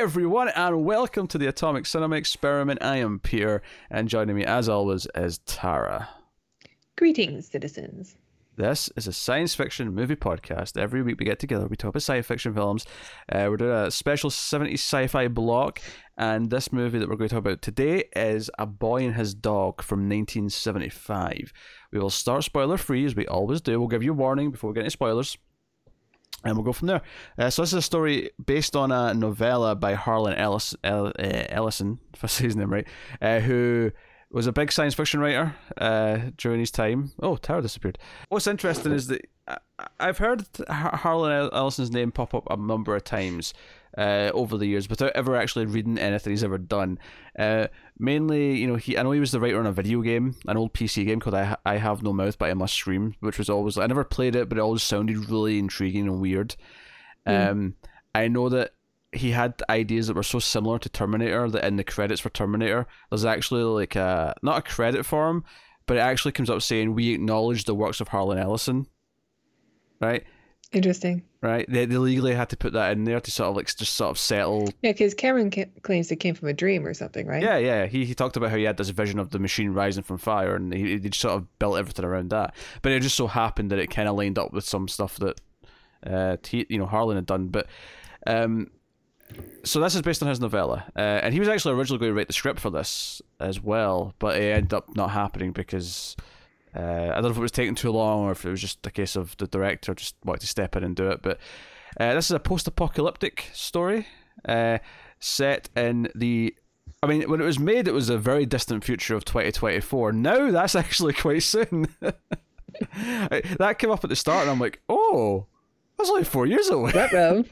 everyone, and welcome to the Atomic Cinema Experiment. I am Pierre, and joining me, as always, is Tara. Greetings, citizens. This is a science fiction movie podcast. Every week we get together, we talk about science fiction films. Uh, we're doing a special 70s sci fi block, and this movie that we're going to talk about today is A Boy and His Dog from 1975. We will start spoiler free, as we always do. We'll give you a warning before we get any spoilers and we'll go from there. Uh, so this is a story based on a novella by Harlan Ellis, El, uh, Ellison, if I say his name right, uh, who was a big science fiction writer uh, during his time. Oh, Tara disappeared. What's interesting is that I've heard Harlan Ellison's name pop up a number of times uh, over the years without ever actually reading anything he's ever done. Uh, mainly, you know, he I know he was the writer on a video game, an old PC game called I, I Have No Mouth, but I Must Scream, which was always I never played it, but it always sounded really intriguing and weird. Mm. Um, I know that he had ideas that were so similar to Terminator that in the credits for Terminator, there's actually like a not a credit for him, but it actually comes up saying we acknowledge the works of Harlan Ellison. Right? Interesting. Right? They, they legally had to put that in there to sort of like just sort of settle. Yeah, because Cameron ca- claims it came from a dream or something, right? Yeah, yeah. He he talked about how he had this vision of the machine rising from fire, and he, he sort of built everything around that. But it just so happened that it kind of lined up with some stuff that, uh, T, you know, Harlan had done. But, um, so this is based on his novella, uh, and he was actually originally going to write the script for this as well, but it ended up not happening because uh, I don't know if it was taking too long or if it was just a case of the director just wanted to step in and do it. But uh, this is a post-apocalyptic story uh, set in the. I mean, when it was made, it was a very distant future of 2024. Now that's actually quite soon. that came up at the start, and I'm like, oh, that's only four years away.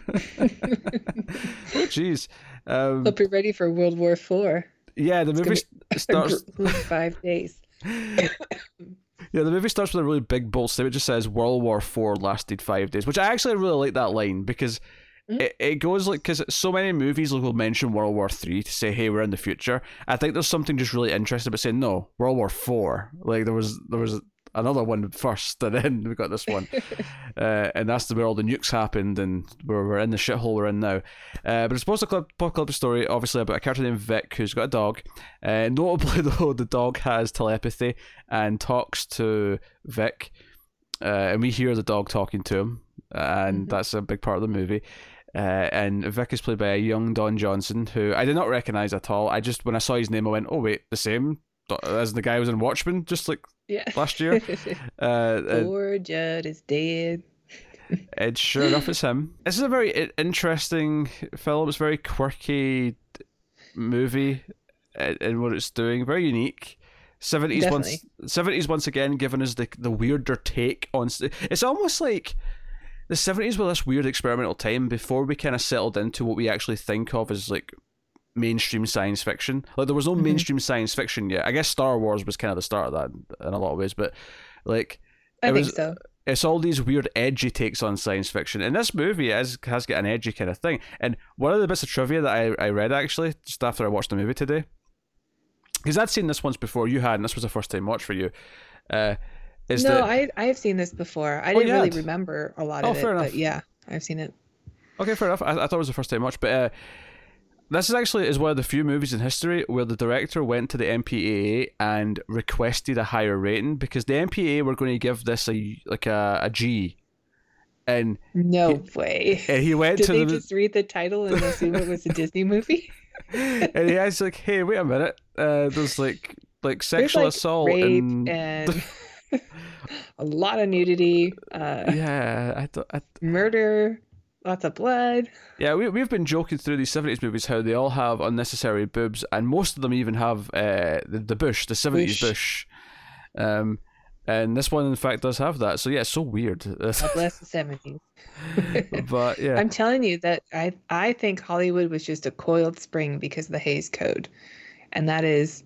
Oh, jeez. Um, Hope you're ready for World War Four. Yeah, the movie starts five days. Yeah, the movie starts with a really big bold statement. It just says World War Four lasted five days, which I actually really like that line because mm-hmm. it, it goes like because so many movies like will mention World War Three to say, "Hey, we're in the future." I think there's something just really interesting about saying, "No, World War Four. Like there was there was another one first, and then we got this one, uh, and that's the where all the nukes happened, and we're, we're in the shithole we're in now. Uh, but it's supposed to apocalyptic story, obviously about a character named Vic who's got a dog. Uh, notably, though, the dog has telepathy and talks to Vic, uh, and we hear the dog talking to him, and mm-hmm. that's a big part of the movie. Uh, and Vic is played by a young Don Johnson, who I did not recognize at all. I just when I saw his name, I went, "Oh wait, the same as the guy was in Watchmen, just like yeah. last year. uh, Poor Judd is dead. It's sure enough, it's him. This is a very interesting film. It's a very quirky movie in what it's doing. Very unique. Seventies once, seventies once again, giving us the the weirder take on. It's almost like the seventies were this weird experimental time before we kind of settled into what we actually think of as like mainstream science fiction. Like there was no mm-hmm. mainstream science fiction yet. I guess Star Wars was kind of the start of that in a lot of ways, but like I think was, so. It's all these weird edgy takes on science fiction, and this movie has has got an edgy kind of thing. And one of the bits of trivia that I, I read actually just after I watched the movie today, because I'd seen this once before, you had, and this was a first time watch for you. Uh, is no, that... I I've seen this before. I oh, didn't really remember a lot oh, of it, enough. but yeah, I've seen it. Okay, fair enough. I, I thought it was the first time watch, but uh, this is actually is one of the few movies in history where the director went to the MPAA and requested a higher rating because the MPAA were going to give this a like a, a G. And no he, way. And he went Did to they the, just read the title and assume it was a Disney movie? and he was like, "Hey, wait a minute. Uh, there's like like sexual like assault and, and a lot of nudity. Uh, yeah, I thought I... murder." Lots of blood. Yeah, we we've been joking through these seventies movies how they all have unnecessary boobs, and most of them even have uh, the the bush, the seventies bush. bush. Um, and this one, in fact, does have that. So yeah, it's so weird. God bless the seventies. but yeah, I'm telling you that I I think Hollywood was just a coiled spring because of the Hays Code, and that is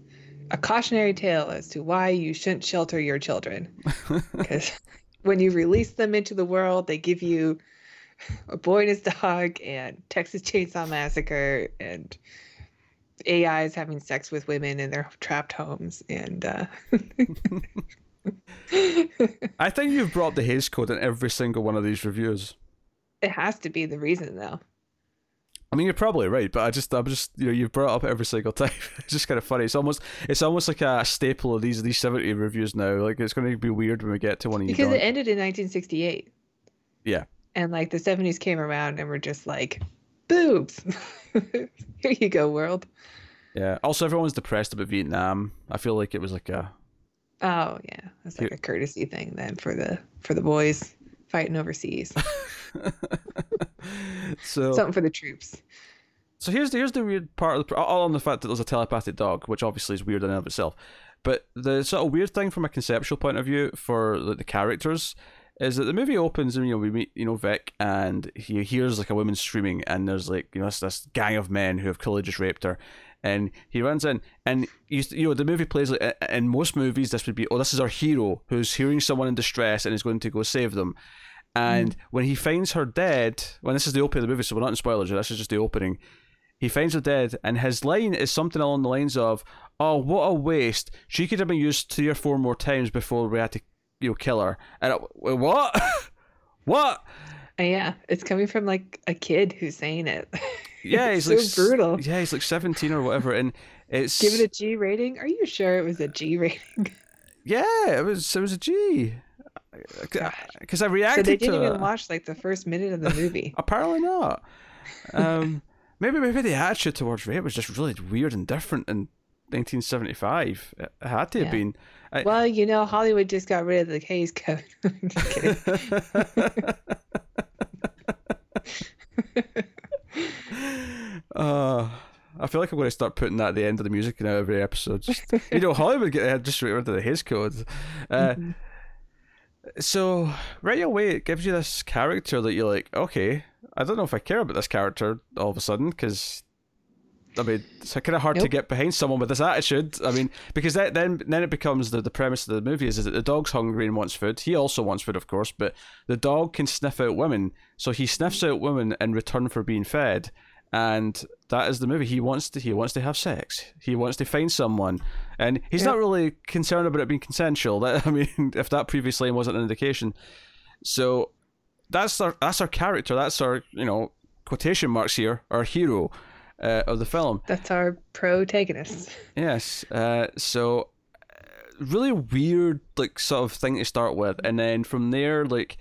a cautionary tale as to why you shouldn't shelter your children because when you release them into the world, they give you a boy and his dog and Texas Chainsaw Massacre and AI is having sex with women in their trapped homes and uh... I think you've brought the Hays Code in every single one of these reviews. It has to be the reason though. I mean, you're probably right, but I just, I'm just, you know, you've brought it up every single time. it's just kind of funny. It's almost, it's almost like a staple of these these seventy reviews now. Like it's going to be weird when we get to one. Because it ended in 1968. Yeah. And like the 70s came around and we're just like, boobs. Here you go, world. Yeah. Also, everyone's depressed about Vietnam. I feel like it was like a. Oh yeah, it's like a courtesy thing then for the for the boys fighting overseas. so something for the troops. So here's the here's the weird part of the all on the fact that there's a telepathic dog, which obviously is weird in and of itself. But the sort of weird thing from a conceptual point of view for the, the characters is that the movie opens and you know we meet you know Vic and he hears like a woman screaming and there's like you know this, this gang of men who have clearly just raped her. And he runs in and you, you know the movie plays like in most movies this would be oh this is our hero who's hearing someone in distress and is going to go save them. And mm. when he finds her dead when this is the opening of the movie so we're not in spoilers this is just the opening. He finds her dead and his line is something along the lines of oh what a waste. She could have been used three or four more times before we had to you know kill her and I, what what uh, yeah it's coming from like a kid who's saying it Yeah, he's so like brutal. Yeah, he's like seventeen or whatever, and it's give it a G rating. Are you sure it was a G rating? Yeah, it was. It was a G. Because I reacted. So they didn't even it. watch like the first minute of the movie. Apparently not. Um, maybe maybe the attitude towards rape was just really weird and different in 1975. It had to have been. I, well, you know, Hollywood just got rid of the Hays Code. uh, I feel like I'm going to start putting that at the end of the music in every episode. Just, you know, Hollywood get ahead just rid of the his code. Uh, Mhm. So right away, it gives you this character that you're like, okay, I don't know if I care about this character all of a sudden because. I mean, it's kind of hard to get behind someone with this attitude. I mean, because that, then then it becomes the, the premise of the movie is, is that the dog's hungry and wants food. He also wants food, of course, but the dog can sniff out women, so he sniffs out women in return for being fed, and that is the movie. He wants to he wants to have sex. He wants to find someone, and he's Yeah. not really concerned about it being consensual. That I mean, if that previous line wasn't an indication, so that's our that's our character. That's our you know quotation marks here. Our hero uh, of the film. That's our protagonist. Yes. Uh, so uh, really weird, like sort of thing to start with, and then from there, like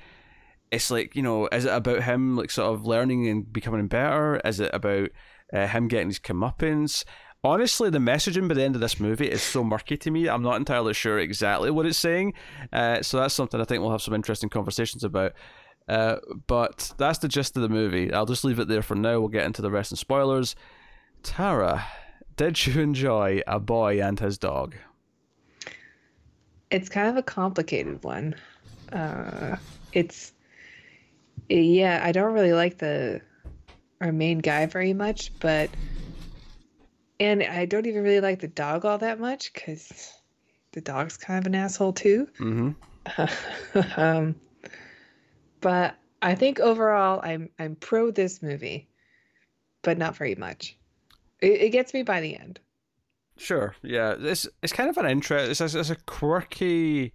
it's like you know, is it about him like sort of learning and becoming better? Is it about uh, him getting his comeuppance? Honestly, the messaging by the end of this movie is so murky to me. I'm not entirely sure exactly what it's saying. Uh, so that's something I think we'll have some interesting conversations about. Uh, but that's the gist of the movie. I'll just leave it there for now. We'll get into the rest and spoilers. Tara, did you enjoy A Boy and His Dog? It's kind of a complicated one. Uh, it's yeah, I don't really like the our main guy very much, but and I don't even really like the dog all that much because the dog's kind of an asshole too. Mm-hmm. um, but I think overall, I'm I'm pro this movie, but not very much. It, it gets me by the end. Sure. Yeah. It's it's kind of an interest. It's a, it's a quirky,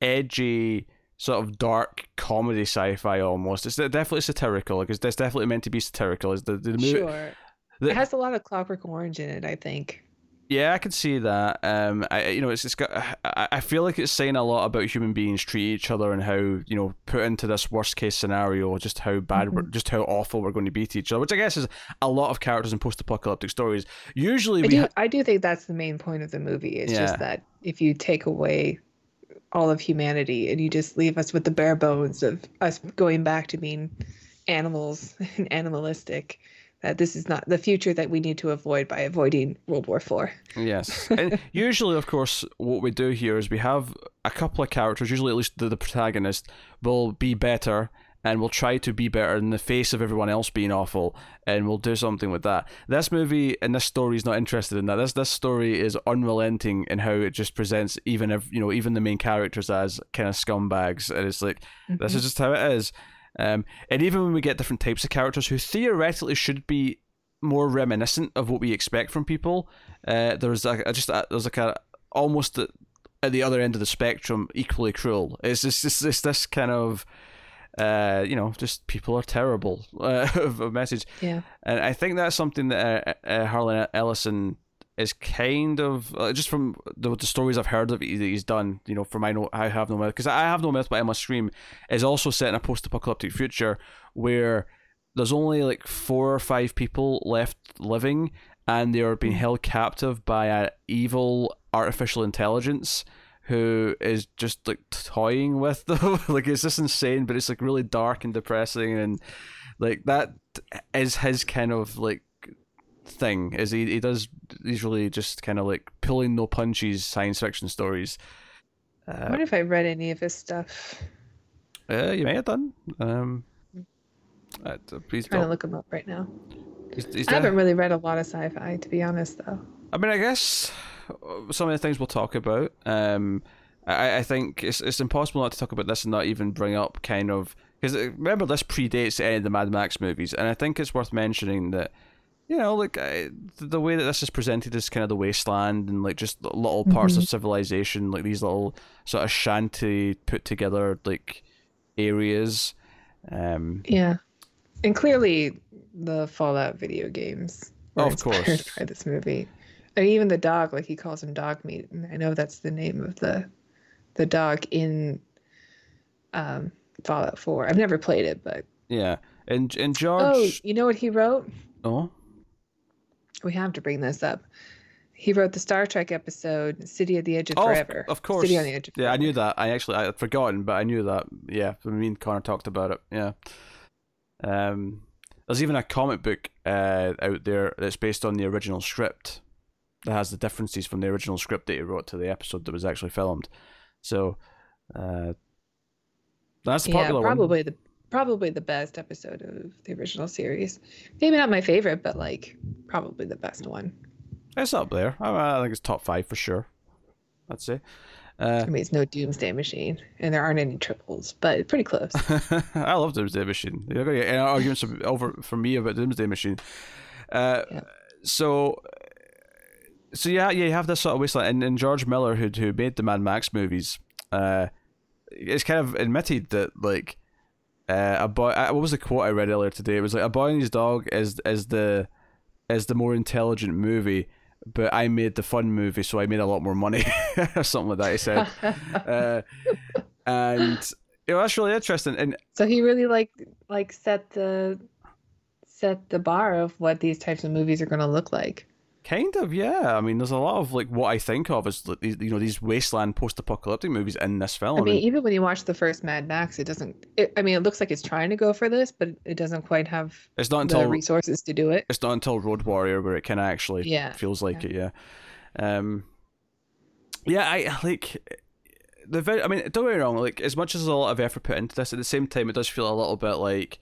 edgy, sort of dark comedy sci-fi almost. It's definitely satirical. Like it's, it's definitely meant to be satirical. Is the the movie? Sure, the- it has a lot of Clockwork Orange in it. I think. Yeah, I can see that. Um, I you know it's, it's got. I, I feel like it's saying a lot about human beings treat each other and how you know put into this worst case scenario, just how bad, we're, just how awful we're going to be to each other. Which I guess is a lot of characters in post-apocalyptic stories. Usually, I we do. ha- I do think that's the main point of the movie. It's Yeah. just that if you take away all of humanity and you just leave us with the bare bones of us going back to being animals and animalistic, that this is not the future that we need to avoid by avoiding World War Four. Yes. and usually, of course, what we do here is we have a couple of characters, usually at least the, the protagonist, will be better and will try to be better in the face of everyone else being awful and we'll do something with that. This movie and this story is not interested in that. This this story is unrelenting in how it just presents even if you know, even the main characters as kind of scumbags. And it's like this is mm-hmm. just how it is. Um, and even when we get different types of characters who theoretically should be more reminiscent of what we expect from people, uh, there's a, a- just a, there's like a almost at, at the other end of the spectrum, equally cruel. It's just it's, it's this kind of uh, you know, just people are terrible uh, of a message. Yeah. And I think that's something that uh, uh, Harlan Ellison is kind of uh, just from the, the stories I've heard of that he's done. You know, from I know I have no myth because I have no myth, but Emma Scream is also set in a post-apocalyptic future where there's only like four or five people left living, and they are being held captive by an evil artificial intelligence who is just like toying with them. like it's just insane, but it's like really dark and depressing, and like that is his kind of like thing. Is he he does he's really just kind of like pulling no punches science fiction stories. I Uh, wonder if I read any of his stuff. uh, you may have done. Um, uh, please trying to look him up right now. He's, he's I haven't really read a lot of sci-fi, to be honest, though. I mean, I guess uh, some of the things we'll talk about. Um, I, I think it's it's impossible not to talk about this and not even bring up kind of because remember this predates any of the Mad Max movies, and I think it's worth mentioning that you know, like I, the way that this is presented is kind of the wasteland and like just little parts of civilization, like these little sort of shanty put together like areas. Um, Yeah, and clearly the Fallout video games were Oh, of inspired course. by this movie. I And even the dog, like he calls him dog meat, and I know that's the name of the the dog in um, Fallout Four. I've never played it, but yeah, and and George. oh, you know what he wrote? Oh, We have to bring this up. He wrote the Star Trek episode "City at the Edge of Oh, Forever." of course. City on the Edge of Yeah, I knew that. I actually I had forgotten, but I knew that. Yeah, me and Connor talked about it. Yeah. Um, there's even a comic book uh out there that's based on the original script that has the differences from the original script that he wrote to the episode that was actually filmed. So, uh, that's the yeah, popular one. probably the probably the best episode of the original series. Maybe not my favorite, but like probably the best one. It's up there. I, I think it's top five for sure. I'd say. Uh, I mean, it's no Doomsday Machine, and there aren't any tribbles, but pretty close. I love Doomsday Machine. You're gonna get any arguments over for me about Doomsday Machine. Uh, Yeah. So, so yeah, yeah, you have this sort of wasteland, and, and George Miller, who who made the Mad Max movies, uh, it's kind of admitted that like uh, a boy. Uh, what was the quote I read earlier today? It was like a boy and his dog is is the is the more intelligent movie. But I made the fun movie, so I made a lot more money, or something like that. He said, uh, and know that's really interesting. And so he really like like set the set the bar of what these types of movies are going to look like. Kind of, yeah. I mean, there's a lot of like what I think of as like, these, you know, these wasteland post-apocalyptic movies in this film. I mean, and even when you watch the first Mad Max, it doesn't. It, I mean, it looks like it's trying to go for this, but it doesn't quite have it's not the until resources to do it. it's not until Road Warrior where it kind of actually Yeah, feels like it. Yeah, um, yeah. I like the very. I mean, don't get me wrong. Like as much as there's a lot of effort put into this, at the same time, it does feel a little bit like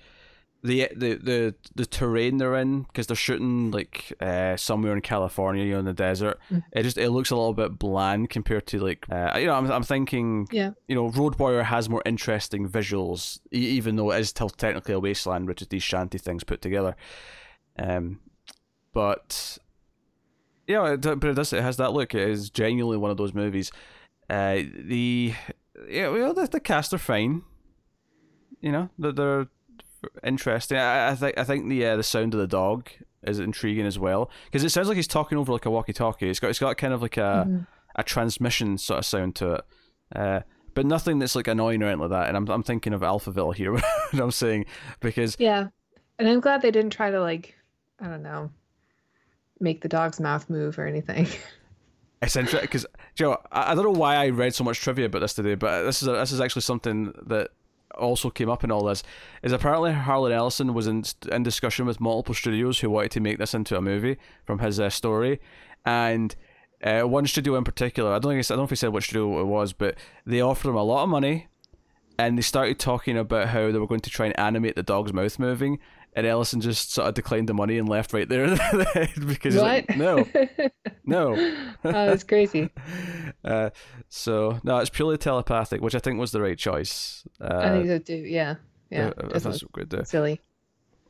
the the the the terrain they're in because they're shooting like uh somewhere in California, you know, in the desert. Mm. It just it looks a little bit bland compared to like uh, you know I'm I'm thinking Yeah. you know Road Warrior has more interesting visuals e- even though it is still technically a wasteland, which is these shanty things put together. Um, but yeah, it, but it does it has that look. It is genuinely one of those movies. Uh, the yeah, well, the, the cast are fine. You know, they're, they're interesting. I, I think I think the uh, the sound of the dog is intriguing as well because it sounds like he's talking over like a walkie-talkie. It's got it's got kind of like a Mhm. a transmission sort of sound to it. Uh, but nothing that's like annoying or anything like that. And I'm I'm thinking of Alphaville here when I'm saying because Yeah, and I'm glad they didn't try to like, I don't know, make the dog's mouth move or anything. interesting because Joe, I, I don't know why I read so much trivia about this today, but this is a, this is actually something that also came up in all this. Is apparently Harlan Ellison was in in discussion with multiple studios who wanted to make this into a movie from his uh, story, and. Uh, one studio in particular, I don't think I don't know if he said which studio it was, but they offered him a lot of money, and they started talking about how they were going to try and animate the dog's mouth moving, and Ellison just sort of declined the money and left right there because like, no, no. oh, that's crazy. Uh, so no, it's purely telepathic, which I think was the right choice. Uh, I think so too. Yeah, yeah. uh, Just that's good. to- silly.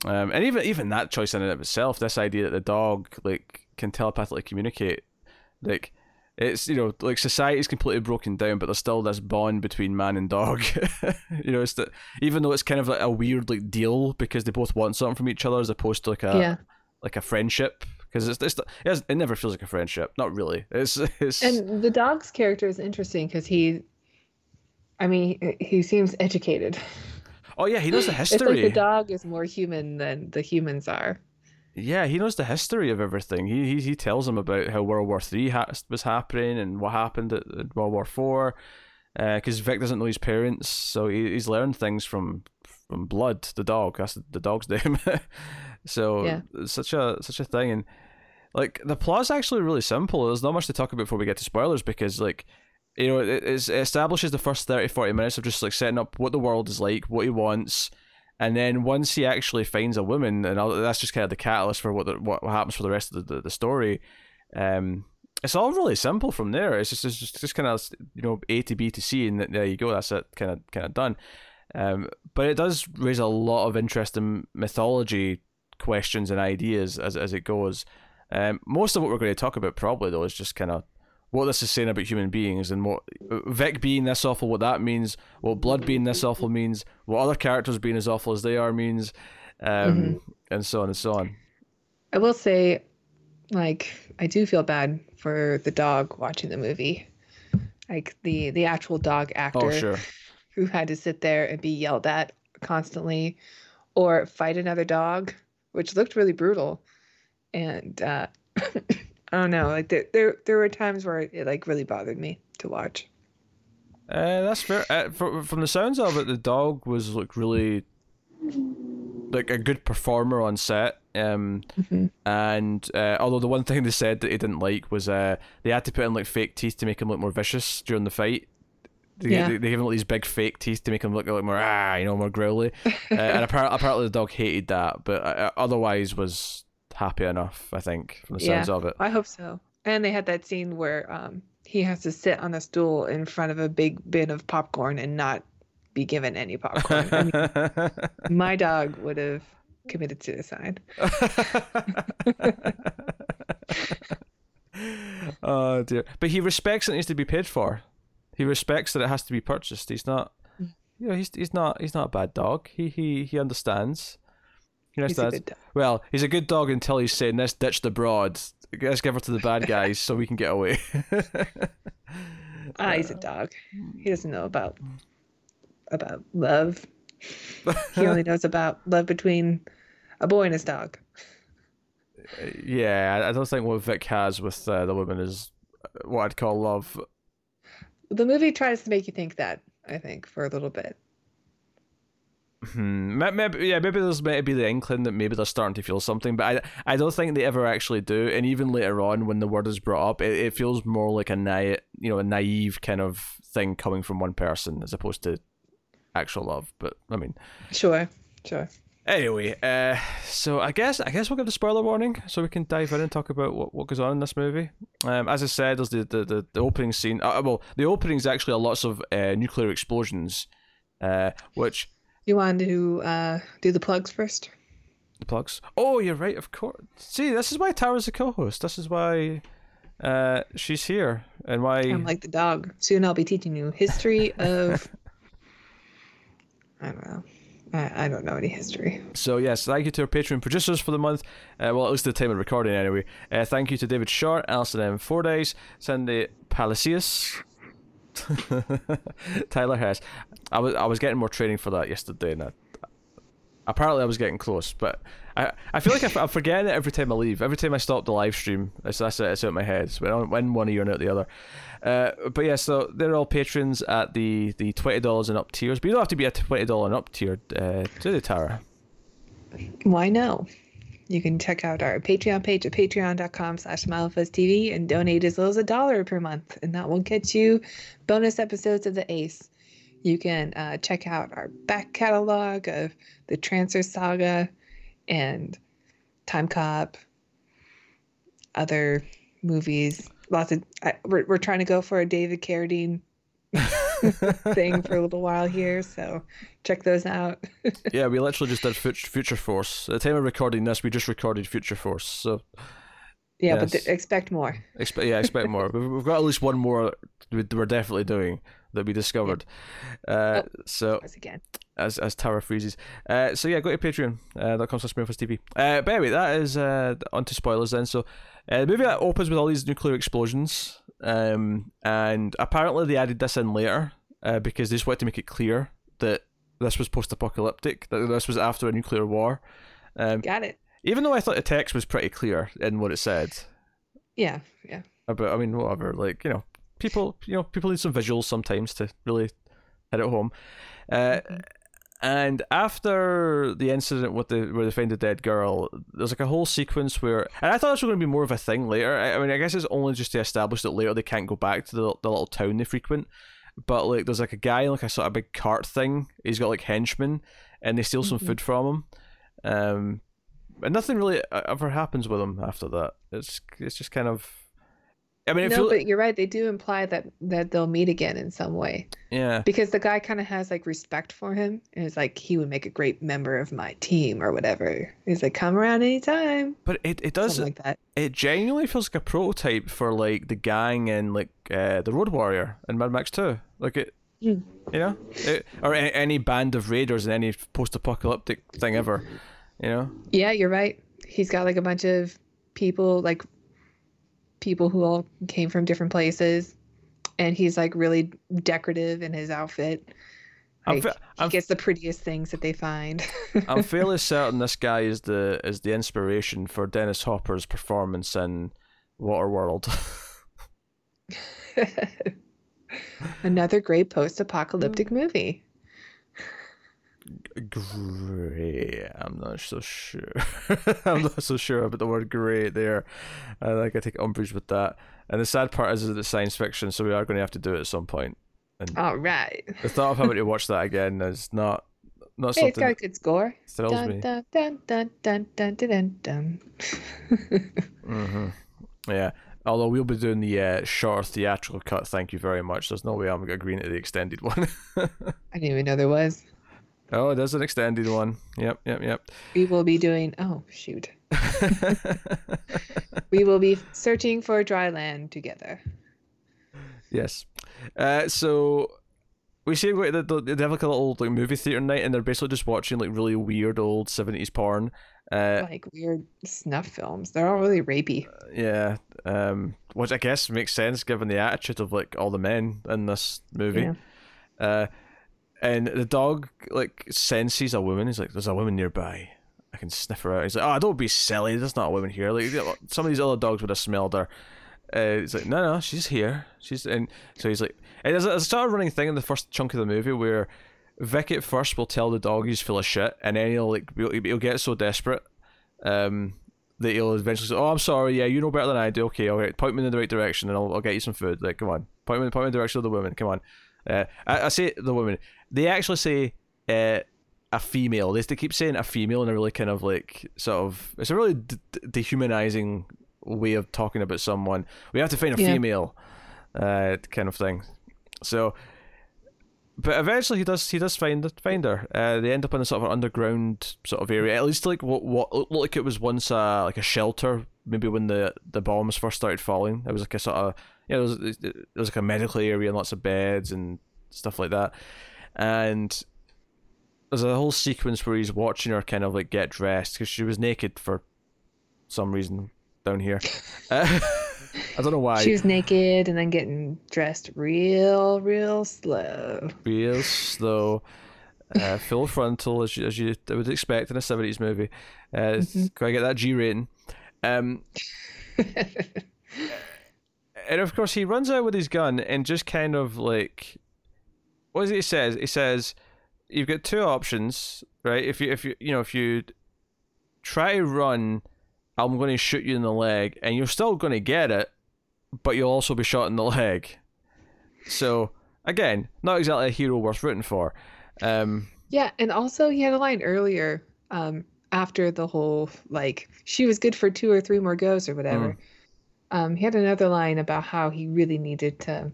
Um, and even even that choice in and of itself, this idea that the dog like can telepathically communicate, like it's you know like society's completely broken down, but there's still this bond between man and dog. you know, it's that even though it's kind of like a weird like deal because they both want something from each other as opposed to like a yeah. like a friendship because it's, it's it, it never feels like a friendship. Not really. It's it's And the dog's character is interesting because he, I mean, he seems educated. oh yeah, he knows the history It's like the dog is more human than the humans are. Yeah, he knows the history of everything. He he, he tells him about how World War Three ha- was happening and what happened at, at World War Four. Uh, because Vic doesn't know his parents, so he, he's learned things from from Blood, the dog. That's the dog's name. so Yeah. such a such a thing, and like the plot's actually really simple. There's not much to talk about before we get to spoilers because like you know it, it establishes the first 30, 40 minutes of just like setting up what the world is like, what he wants, and then once he actually finds a woman, and that's just kind of the catalyst for what the, what happens for the rest of the, the, the story. Um, it's all really simple from there. It's just it's just, just kind of you know A to B to C, and there you go. That's it, kind of kind of done. Um, but it does raise a lot of interesting mythology questions and ideas as as it goes. Um, most of what we're going to talk about probably though is just kind of what this is saying about human beings and what Vic being this awful, what that means, what Blood being this awful means, what other characters being as awful as they are means, um, and so on and so on. I will say, like, I do feel bad for the dog watching the movie, like the the actual dog actor Oh sure, who had to sit there and be yelled at constantly, or fight another dog, which looked really brutal. And uh, I don't know, like there, there there were times where it like really bothered me to watch. uh, that's fair. Uh, from from the sounds of it, the dog was like really like a good performer on set. Um, Mhm. and uh, although the one thing they said that he didn't like was uh, they had to put in like fake teeth to make him look more vicious during the fight. They, Yeah. they, they gave him like these big fake teeth to make him look like more ah, you know, more growly. uh, and apparently, apparently the dog hated that, but uh, otherwise was happy enough. I think from the sounds Yeah. of it. I hope so. And they had that scene where um, he has to sit on a stool in front of a big bin of popcorn and not be given any popcorn. I mean, my dog would have committed suicide. oh dear! But he respects that it needs to be paid for. He respects that it has to be purchased. He's not, Mm. you know, he's he's not he's not a bad dog. He he he understands. He He's a good dog. Well, he's a good dog until he's saying, "Let's ditch the broad. Let's give her to the bad guys so we can get away." Ah, he's a dog. He doesn't know about about love. He only knows about love between a boy and his dog. yeah, I- I don't think what Vic has with uh, the woman is what I'd call love. The movie tries to make you think that, I think, for a little bit. Hmm. Maybe, yeah, maybe there's maybe the inkling that maybe they're starting to feel something, but I, I don't think they ever actually do. And even later on, when the word is brought up, it, it feels more like a naive, you know, a naive kind of thing coming from one person as opposed to actual love. But I mean, Sure, sure. anyway, uh, so I guess I guess we'll give the spoiler warning so we can dive in and talk about what, what goes on in this movie. Um, as I said, there's the the, the, the opening scene. Uh, well, the opening is actually a lots of uh, nuclear explosions, uh, which You want to uh, do the plugs first? The plugs. Oh, you're right. Of course. See, this is why Tara's a co-host. This is why uh, she's here, and why. I'm like the dog. Soon I'll be teaching you history of. I don't know. I, I don't know any history. So yes, thank you to our Patreon producers for the month. Uh, well, at least the time of recording, anyway. Uh, thank you to David Short, Alison M. Fordyce, Cindy Palacios, Tyler Hess. I was I was getting more training for that yesterday, and I, apparently I was getting close. But I I feel like I, am forgetting it every time I leave. Every time I stop the live stream, it's that's it. It's out my head. It's when when one ear and out the other. Uh, but yeah, so they're all patrons at the the twenty dollars and up tiers. But you don't have to be a twenty dollar and up tier, uh, do they, Tara? Why no? You can check out our Patreon page at patreon.com slash TV and donate as little as a dollar per month, and that will get you bonus episodes of The Ace. You can uh, check out our back catalog of the Trancers Saga and Time Cop, other movies. Lots of I, we're we're trying to go for a David Carradine thing for a little while here, so check those out. yeah, we literally just did Future Force. At the time of recording this, we just recorded Future Force. So Yeah, but Yes. th- expect more. Expect, yeah, expect more. We've got at least one more we're definitely doing that we discovered. Uh, Oh. so again. as as Tara freezes. Uh, so yeah, go to Patreon. Uh, that comes with Smurfs TV. Uh, but anyway, that is uh, onto spoilers then. So uh, the movie that opens with all these nuclear explosions, um, and apparently they added this in later uh, because they just wanted to make it clear that this was post-apocalyptic, that this was after a nuclear war. Um, Got it. even though I thought the text was pretty clear in what it said, Yeah, yeah. but I mean, whatever. Like you know, people, you know, people need some visuals sometimes to really hit it home. Uh, and after the incident with the where they find the dead girl, there's like a whole sequence where, and I thought this was going to be more of a thing later. I, I mean, I guess it's only just to establish that later they can't go back to the the little town they frequent. But like, there's like a guy in like a sort of big cart thing. He's got like henchmen, and they steal some Mhm. food from him. Um, and nothing really ever happens with him after that. It's it's just kind of. I mean, no, but you're right. They do imply that that they'll meet again in some way yeah. because the guy kind of has like respect for him and it's like he would make a great member of my team or whatever. He's like, come around anytime. But it, it does Something like that. it genuinely feels like a prototype for like the gang and like uh, the Road Warrior in Mad Max Two. Like it, Mm. you know, it, or a- any band of raiders in any post-apocalyptic thing ever. You know, Yeah, you're right. He's got like a bunch of people, like people who all came from different places, and he's like really decorative in his outfit. Like, he I'm- gets the prettiest things that they find. I'm fairly certain this guy is the is the inspiration for Dennis Hopper's performance in Waterworld. Another great post-apocalyptic mm. movie. Great. I'm not so sure. I'm not so sure about the word great there. I think I take umbrage with that. And the sad part is that it's science fiction, so we are going to have to do it at some point. All right. The thought of having to watch that again is not not Hey, it's something got a good score. thrills Dun, me. dun, dun, dun, dun, dun, dun, dun, dun. hmm Yeah. Although we'll be doing the uh, shorter theatrical cut, thank you very much. There's no way I'm agreeing to agree into the extended one. I didn't even know there was. Oh, there's an extended one. Yep, yep, yep. We will be doing. Oh shoot. We will be searching for dry land together. Yes. Uh, so we see like, the, the, they have like a little like movie theater night, and they're basically just watching like really weird old seventies porn. Uh, Like weird snuff films. They're all really rapey. yeah. Um, which I guess makes sense given the attitude of like all the men in this movie. Yeah. Uh, and the dog like senses a woman. He's like, "There's a woman nearby. I can sniff her out." He's like, "Oh, don't be silly. There's not a woman here. Like some of these other dogs would have smelled her." Uh, he's like, "No, no, she's here. She's." And so he's like, and there's a, there's a sort of running thing in the first chunk of the movie where Vic at first will tell the dog he's full of shit, and then he'll like he'll, he'll get so desperate, um, that he'll eventually say, "Oh, I'm sorry. Yeah, you know better than I do. Okay, right. Point me in the right direction, and I'll, I'll get you some food. Like, come on. Point me point me in the direction of the woman. Come on." Uh, I, I say the woman. They actually say uh, a female. They, they keep saying a female in a really kind of like sort of. It's a really dehumanizing way of talking about someone. We have to find a Yeah. female, uh, kind of thing. So, but eventually he does. He does find find her. Uh, they end up in a sort of an underground sort of area. At least like what what looked like it was once a like a shelter. Maybe when the the bombs first started falling, it was like a sort of yeah. There was there was like a medical area and lots of beds and stuff like that. And there's a whole sequence where he's watching her kind of like get dressed because she was naked for some reason down here. Uh, I don't know why. She was naked and then getting dressed real, real slow. real slow, uh, full frontal as you, as you would expect in a seventies movie. Uh, Mhm. Gotta get that G rating. Um, and of course he runs out with his gun and just kind of like, what is it he says? He says, "You've got two options, right? If you if you you know if you try to run, I'm going to shoot you in the leg, and you're still going to get it, but you'll also be shot in the leg." So again, not exactly a hero worth rooting for. Um, Yeah, and also he had a line earlier, um, after the whole like she was good for two or three more goes or whatever. Um, he had another line about how he really needed to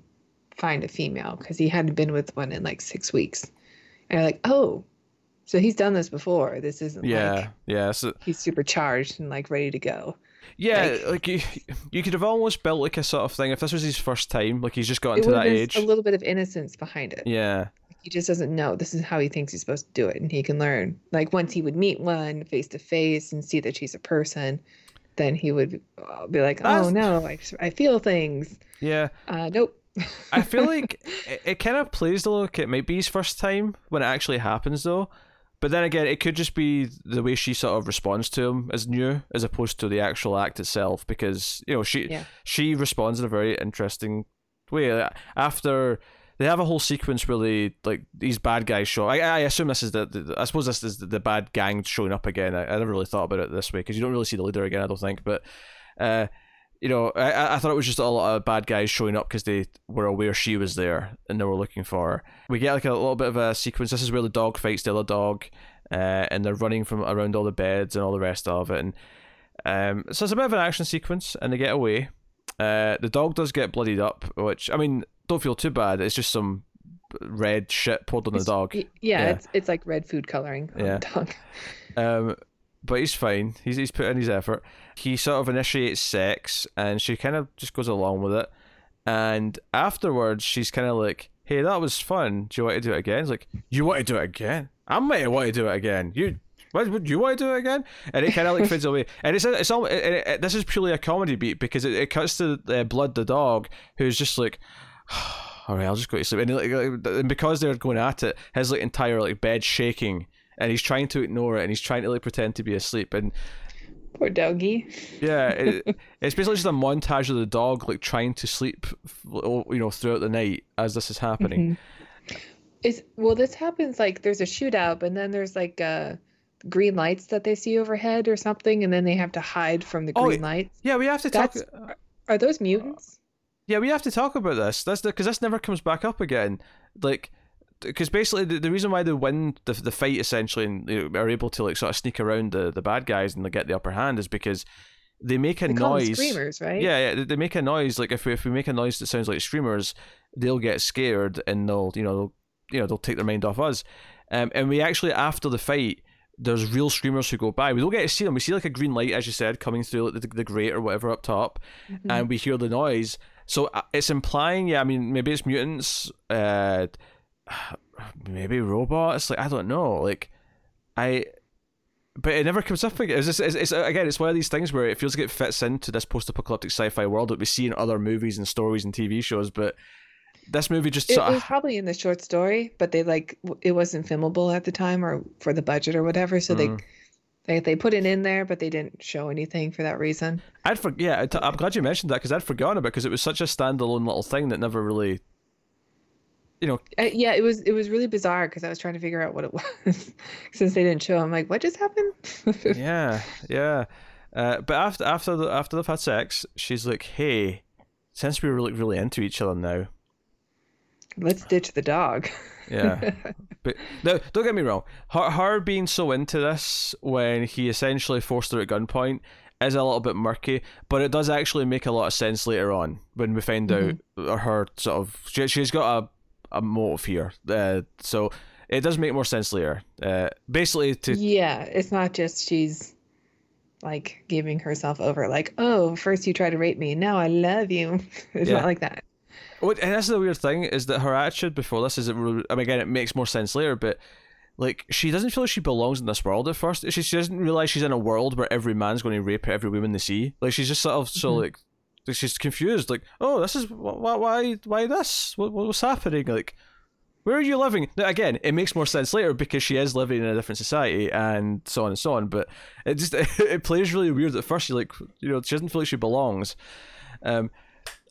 find a female because he hadn't been with one in like six weeks. And you're like, oh, so he's done this before. This isn't yeah, like yeah. So he's supercharged and like ready to go. Yeah, Like- like, you, you could have almost built like a sort of thing if this was his first time, like he's just gotten to that age. a little bit of innocence behind it. Yeah, He just doesn't know this is how he thinks he's supposed to do it, and he can learn. Like once he would meet one face to face and see that she's a person, then he would uh, be like, That's- "Oh no, I, I feel things." yeah. Uh, nope. I feel like it, it kind of plays the look. It might be his first time when it actually happens, though. But then again, it could just be the way she sort of responds to him as new, as opposed to the actual act itself. Because you know she Yeah. she responds in a very interesting way. After they have a whole sequence where they like these bad guys show. I, I assume this is the, the I suppose this is the, the bad gang showing up again. I, I never really thought about it this way because you don't really see the leader again. I don't think, but. uh you know, I- I, thought it was just a lot of bad guys showing up because they were aware she was there and they were looking for her. We get like a little bit of a sequence. This is where the dog fights the other dog, uh, and they're running from around all the beds and all the rest of it. And um, so it's a bit of an action sequence, and they get away. Uh, the dog does get bloodied up, which I mean, don't feel too bad. It's just some red shit poured on the dog. Yeah, Yeah. it's it's like red food coloring on Yeah. the dog. Um, but he's fine. He's he's put in his effort. He sort of initiates sex, and she kind of just goes along with it. And afterwards, she's kind of like, "Hey, that was fun. Do you want to do it again?" He's like, "You want to do it again? I might want to do it again. You." What, would you want to do it again? And it kind of like fades away. And it's it's all. It, it, it- this is purely a comedy beat because it, it cuts to uh, Blood the dog, who's just like, all right, I'll just go to sleep. And, like, and because they're going at it, his like entire like bed shaking, and he's trying to ignore it, and he's trying to like pretend to be asleep. And Poor doggy. yeah, it, it's basically just a montage of the dog like trying to sleep, you know, throughout the night as this is happening. Mhm. Is well, this happens like there's a shootout, and then there's like uh green lights that they see overhead or something, and then they have to hide from the Oh, green lights. Yeah, we have to talk. That's are those mutants? Yeah, we have to talk about this. That's because this never comes back up again. Like, because basically the, the reason why they win the the fight essentially and they are able to like sort of sneak around the, the bad guys and they get the upper hand is because they make a They noise. screamers, right? Yeah, yeah, they- make a noise. Like if we, if we make a noise that sounds like screamers, they'll get scared and they'll you know they'll, you know they'll take their mind off us. Um, and we actually after the fight, there's real screamers who go by. We don't get to see them. We see like a green light, as you said, coming through like, the, the grate or whatever up top, Mhm. and we hear the noise. So uh, it's implying, yeah, I mean, maybe it's mutants, uh, maybe robots. Like I don't know. Like I, but it never comes up again. It's, just, it's, it's again, it's one of these things where it feels like it fits into this post-apocalyptic sci-fi world that we see in other movies and stories and TV shows, but this movie just It was of probably in the short story, but they like it wasn't filmable at the time or for the budget or whatever, so Mm. they they they put it in there, but they didn't show anything for that reason. I'd for, yeah, I- I'm glad you mentioned that because I'd forgotten about because it was such a standalone little thing that never really, you know, Uh, yeah, it was it was really bizarre because I was trying to figure out what it was since they didn't show. I'm like, what just happened? yeah, yeah. Uh, but after after the, after they've had sex, she's like, "Hey, since we're like really into each other now, Let's ditch the dog. yeah." but no, don't get me wrong. Her her being so into this when he essentially forced her at gunpoint is a little bit murky, but it does actually make a lot of sense later on when we find out her sort of she, she's got a a motive here. Uh, so it does make more sense later. Uh, basically to yeah, it's not just she's like giving herself over. Like, oh, first you try to rape me, now I love you. It's Yeah. not like that. What, and that's the weird thing is that her attitude before this is I mean again it makes more sense later, but like she doesn't feel like she belongs in this world at first. She, she doesn't realize she's in a world where every man's going to rape every woman they see. Like she's just sort of so Mhm. like like, she's confused. Like oh this is why why why this what, what's happening like. Where are you living? Now, again, it makes more sense later because she is living in a different society and so on and so on. But it just it plays really weird at first. You're like, you know, she doesn't feel like she belongs. Um,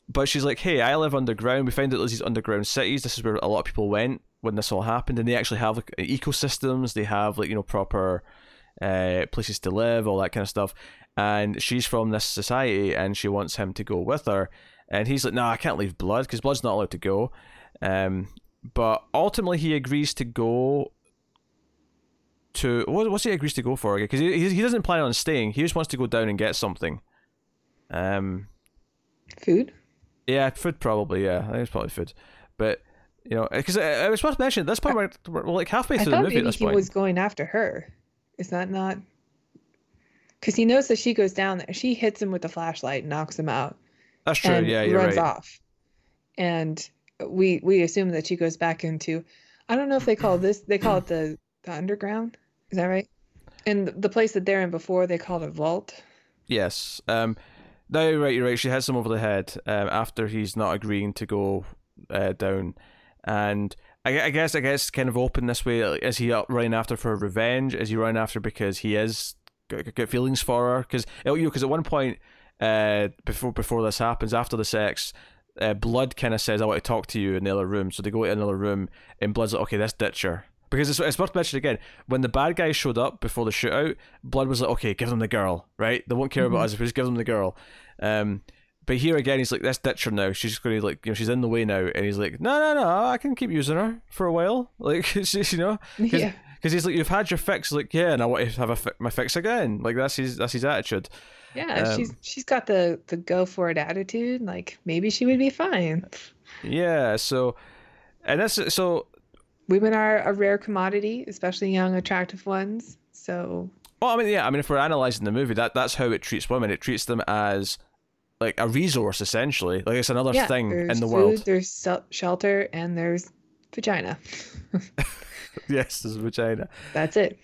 but she's like, hey, I live underground. We found out there's these underground cities. This is where a lot of people went when this all happened, and they actually have like ecosystems. They have like you know proper uh, places to live, all that kind of stuff. And she's from this society, and she wants him to go with her. And he's like, no, I can't leave Blood because Blood's not allowed to go. Um, but ultimately, he agrees to go to what, what's he agrees to go for? Because he, he doesn't plan on staying. He just wants to go down and get something. Um, Food? yeah, food probably. Yeah, I think it's probably food. But you know, because I, I was supposed to mention at this point we're, we're like halfway I through the thought movie at maybe this he point. was going after her. Is that not? Because he knows that she goes down there. She hits him with the flashlight, knocks him out, That's true. and yeah, you're runs right. off. And we we assume that she goes back into I don't know if they call this they call it the the underground. Is that right? And the place that they're in before they called a vault. Yes. Um. No, you're right. You're right. She hits him over the head um, after he's not agreeing to go uh, down, and I, I guess I guess kind of open this way. like, Is he running after for revenge? Is he running after because he is got, got feelings for her? Because you know, because at one point, uh, before before this happens, after the sex. Uh, Blood kind of says, "I want to talk to you in the other room." So they go to another room, and Blood's like, "Okay, let's ditch her." Because it's, it's worth mentioning again, when the bad guys showed up before the shootout, Blood was like, okay, give them the girl, right? They won't care about Mhm. us if we just give them the girl. Um, but here again, he's like, let's ditch her now. She's just going to, like, you know, she's in the way now. And he's like, no, no, no, I can keep using her for a while. Like, she's, you know? Yeah. Because he's like, you've had your fix. Like, yeah, and I want to have a fi- my fix again. Like, that's his, that's his attitude. Yeah, Um, she's she's got the the go for it attitude. Like maybe she would be fine. Yeah, so, and that's, so, Women are a rare commodity, especially young, attractive ones. So well, I mean, yeah, I mean, if we're analysing the movie, that that's how it treats women. It treats them as, like, a resource, essentially. Like, it's another yeah, thing in the food, world. there's shelter, and there's vagina. yes, there's a vagina. That's it.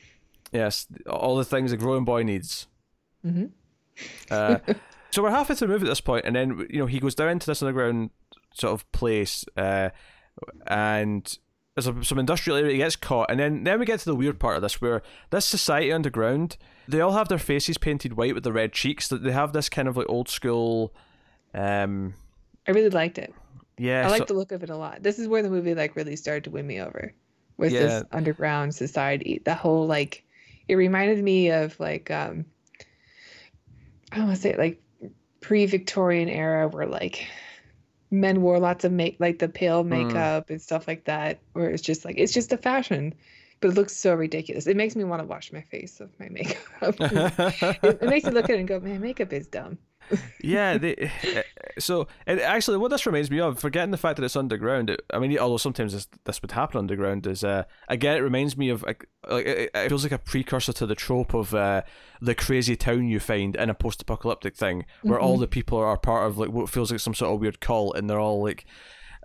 Yes, all the things a growing boy needs. Mhm. Uh, so we're halfway through the movie at this point, and then you know he goes down into this underground sort of place, uh, and there's a, some industrial area. He gets caught, and then then we get to the weird part of this, where this society underground, they all have their faces painted white with the red cheeks. That they have this kind of like old school, um, I really liked it. yeah, I so- like the look of it a lot. This is where the movie like really started to win me over with Yeah. this underground society. The whole like it reminded me of like um I don't want to say like pre-Victorian era where like men wore lots of make like the pale Mm. makeup and stuff like that where it's just like it's just a fashion but it looks so ridiculous. It makes me want to wash my face with my makeup. it, it makes me look at it and go, man, makeup is dumb. Yeah, they, uh, so and actually, what this reminds me of, forgetting the fact that it's underground. It, I mean, although sometimes this, this would happen underground, is uh, again it reminds me of like, like it, it feels like a precursor to the trope of uh, the crazy town you find in a post-apocalyptic thing, where all Mhm. the people are part of like what feels like some sort of weird cult, and they're all like.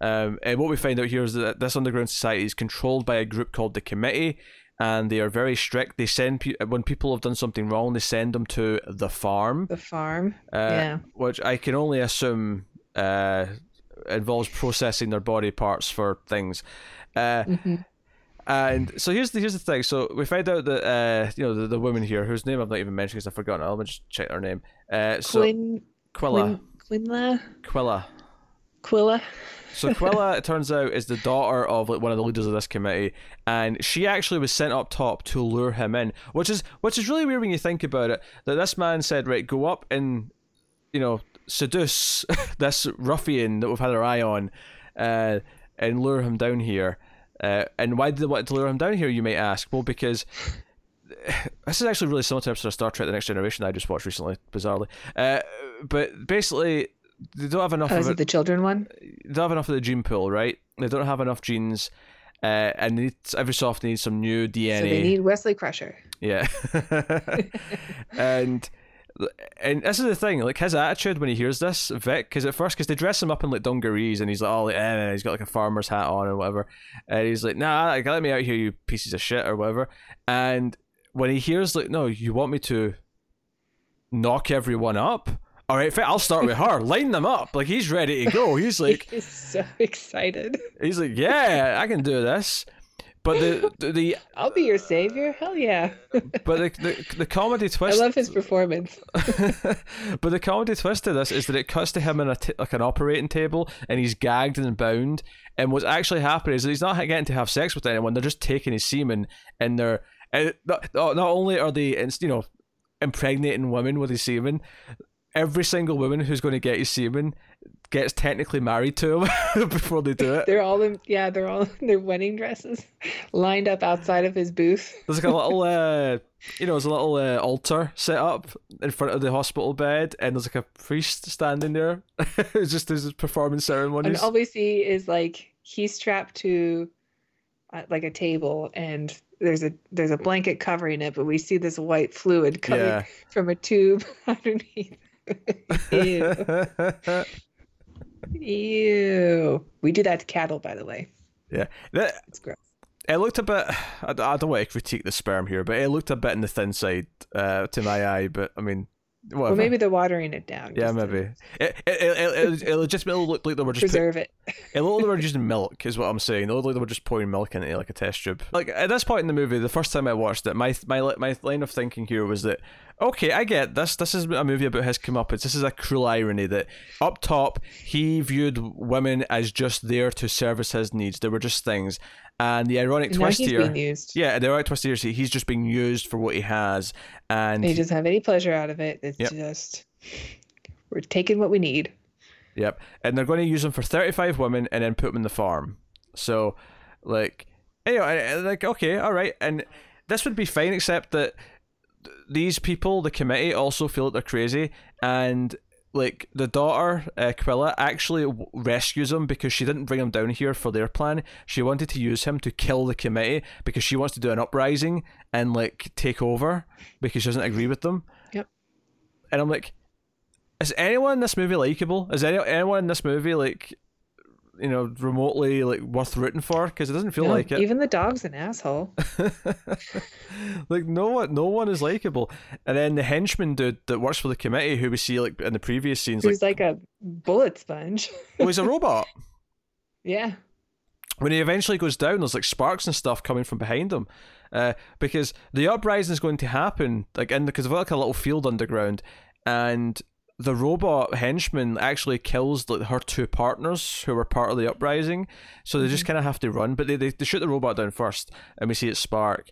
Um, and what we find out here is that this underground society is controlled by a group called the Committee, and they are very strict. They send pe- when people have done something wrong, they send them to the farm, The farm. uh, yeah. which I can only assume uh, involves processing their body parts for things. Uh, hmm and so here's the here's the thing. So we find out that uh, you know the, the woman here, whose name I've not even mentioned because I've forgotten. I'll just check her name. Uh, so Quinn Quilla, Quinn Quinla Quilla. Quilla. So Quilla, it turns out, is the daughter of like one of the leaders of this committee, and she actually was sent up top to lure him in, which is which is really weird when you think about it. That this man said, right, go up and you know seduce this ruffian that we've had our eye on, uh, and lure him down here. Uh, and why did they want to lure him down here? You may ask. Well, because this is actually really similar to an episode of Star Trek: The Next Generation I just watched recently, bizarrely. Uh, but basically, they don't have enough Oh, of it it the children one? they don't have enough of the gene pool, right? They don't have enough genes, uh, and they need, every soft needs some new DNA. So they need Wesley Crusher. yeah, and and this is the thing, like his attitude when he hears this, Vic, because at first, because they dress him up in like dungarees, and he's like, oh, like, eh, he's got like a farmer's hat on or whatever, and he's like, nah, like, let me out here, you pieces of shit or whatever. And when he hears like, no, you want me to knock everyone up? All right, I'll start with her. Line them up. Like he's ready to go. He's like, He's so excited. He's like, yeah, I can do this. But the the, the I'll be your savior. Hell yeah. but the, the the comedy twist. I love his performance. but the comedy twist to this is that it cuts to him in a t- like an operating table, and he's gagged and bound. And what's actually happening is that he's not getting to have sex with anyone; they're just taking his semen, and they're and not, not only are they you know impregnating women with his semen. Every single woman who's going to get his semen gets technically married to him before they do it. They're all in yeah, they're all in their wedding dresses lined up outside of his booth. There's like a little, uh, you know, there's a little uh, altar set up in front of the hospital bed, and there's like a priest standing there. it's just there's performing And ceremonies. all we see is like he's strapped to uh, like a table and there's a there's a blanket covering it, but we see this white fluid coming Yeah. from a tube underneath. Ew. Ew. We do that to cattle, by the way. yeah. That, It's gross. it looked a bit. I, I don't want to critique the sperm here, but it looked a bit on the thin side uh, to my eye. But I mean, whatever. Well, maybe they're watering it down. yeah, just to maybe. It, it, it, it, it legitimately looked like they were just put, Preserve it. It looked like they were using milk, is what I'm saying. It looked like they were just pouring milk into it like a test tube. Like at this point in the movie, the first time I watched it, my my my line of thinking here was that okay, I get this. This is a movie about his comeuppance. This is a cruel irony that up top he viewed women as just there to service his needs. They were just things. And the ironic now twist here, being used. yeah, the ironic twist here is he's just being used for what he has, and he doesn't have any pleasure out of it. It's Yep. just we're taking what we need. Yep. And they're going to use them for 35 women and then put them in the farm. So, like, anyway, like, okay, all right. And this would be fine, except that th- these people, the committee, also feel that they're crazy. And, like, the daughter, uh, Quilla, actually w- rescues him because she didn't bring him down here for their plan. She wanted to use him to kill the committee because she wants to do an uprising and, like, take over because she doesn't agree with them. Yep. And I'm like, is anyone in this movie likable? Is any, anyone in this movie like, you know, remotely like worth rooting for? Because it doesn't feel No, like it. Even the dog's an asshole. like no one, no one is likable. And then the henchman dude that works for the committee, who we see like in the previous scenes, like, Who's like a bullet sponge. oh, he's a robot. yeah. when he eventually goes down, there's like sparks and stuff coming from behind him, uh, because the uprising is going to happen like in because they've got like a little field underground, and the robot henchman actually kills like her two partners who were part of the uprising, so they just mm-hmm. kind of have to run, but they, they they shoot the robot down first, and we see it spark,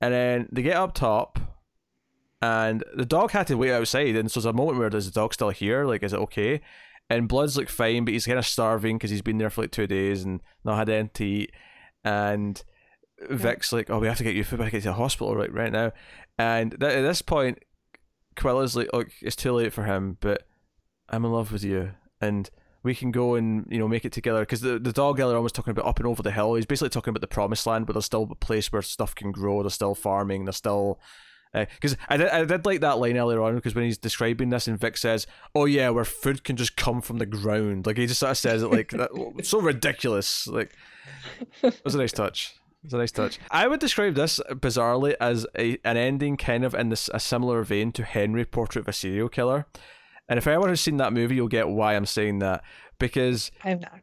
and then they get up top. And the dog had to wait outside, and so there's a moment where does the dog still here? Like, is it okay? And Blood's like fine, but he's kind of starving because he's been there for like two days and not had anything to eat. And Vic's like, "Oh, we have to get you back into the hospital right right now." And th- at this point, Quilla's like, "Look, it's too late for him, but I'm in love with you, and we can go and you know make it together." Because the the dog earlier on was talking about up and over the hill. He's basically talking about the promised land, but there's still a place where stuff can grow. There's still farming. There's still eh, because I did, I did like that line earlier on because when he's describing this and Vic says, "Oh yeah, where food can just come from the ground," like he just sort of says it like that, so ridiculous. Like it was a nice touch. It was a nice touch. I would describe this bizarrely as a an ending kind of in this a similar vein to Henry Portrait of a Serial Killer. And if anyone has seen that movie, you'll get why I'm saying that because I have not.